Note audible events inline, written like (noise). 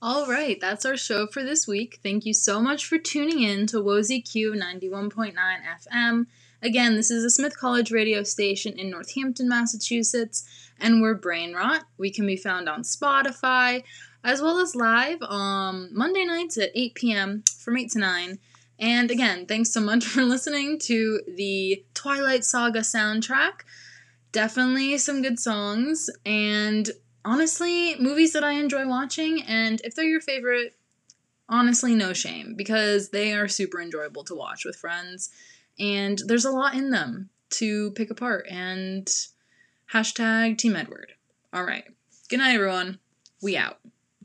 All right, that's our show for this week. Thank you so much for tuning in to Wozy Q 91.9 FM. Again, this is a Smith College radio station in Northampton, Massachusetts, and we're Brain Rot. We can be found on Spotify as well as live um, Monday nights at 8 p.m. from 8 to 9. And again, thanks so much (laughs) for listening to the Twilight Saga soundtrack. Definitely some good songs, and honestly, movies that I enjoy watching. And if they're your favorite, honestly, no shame because they are super enjoyable to watch with friends. And there's a lot in them to pick apart. And hashtag Team Edward. All right. Good night, everyone. We out.